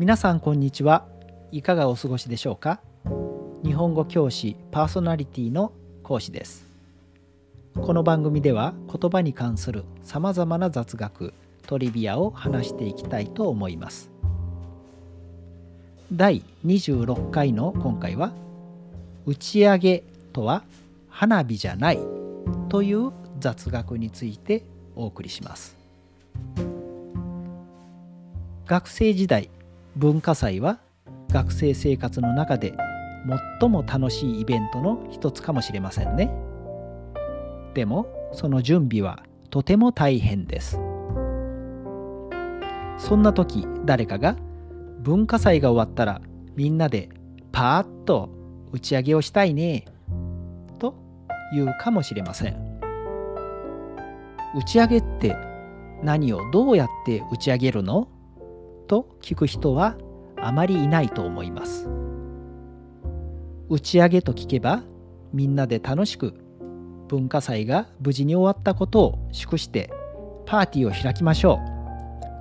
皆さんこんにちは。いかがお過ごしでしょうか？日本語教師パーソナリティの講師です。この番組では言葉に関するさまざまな雑学トリビアを話していきたいと思います。第26回の今回は打ち上げとは花火じゃないという雑学についてお送りします。学生時代文化祭は学生生活の中で最も楽しいイベントの一つかもしれませんね。でもその準備はとても大変です。そんな時誰かが文化祭が終わったらみんなでパーッと打ち上げをしたいね。と言うかもしれません。打ち上げって何をどうやって打ち上げるの？と聞く人はあまりいないと思います。打ち上げと聞けばみんなで楽しく文化祭が無事に終わったことを祝してパーティーを開きましょ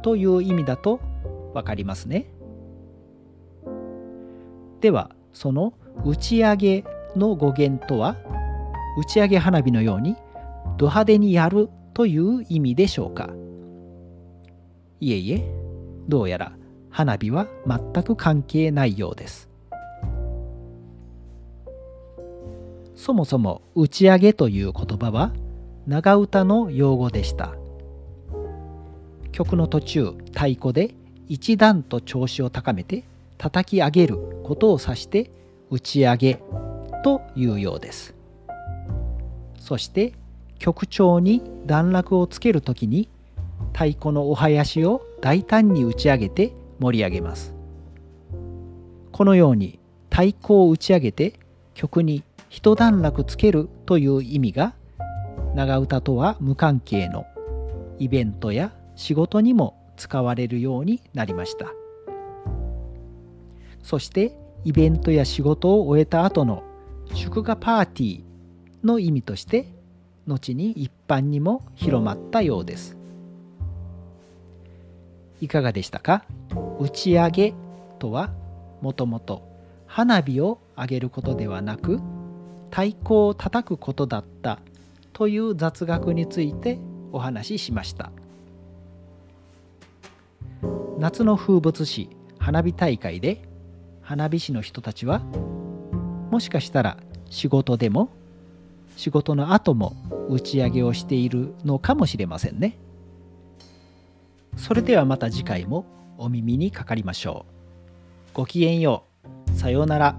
うという意味だと分かりますね。ではその打ち上げの語源とは打ち上げ花火のようにド派手にやるという意味でしょうか。いえいえ。どうやら花火は全く関係ないようです。そもそも打ち上げという言葉は長唄の用語でした。曲の途中太鼓で一段と調子を高めて叩き上げることを指して打ち上げというようです。そして曲調に段落をつける時に太鼓のお囃子を大胆に打ち上げて盛り上げます。このように太鼓を打ち上げて曲に一段落つけるという意味が長唄とは無関係のイベントや仕事にも使われるようになりました。そしてイベントや仕事を終えた後の祝賀パーティーの意味として後に一般にも広まったようです。いかがでしたか？打ち上げとはもともと花火を上げることではなく太鼓を叩くことだったという雑学についてお話ししました夏の風物詩花火大会で花火師の人たちはもしかしたら仕事でも仕事の後も打ち上げをしているのかもしれませんね。それではまた次回もお耳にかかりましょう。ごきげんよう。さようなら。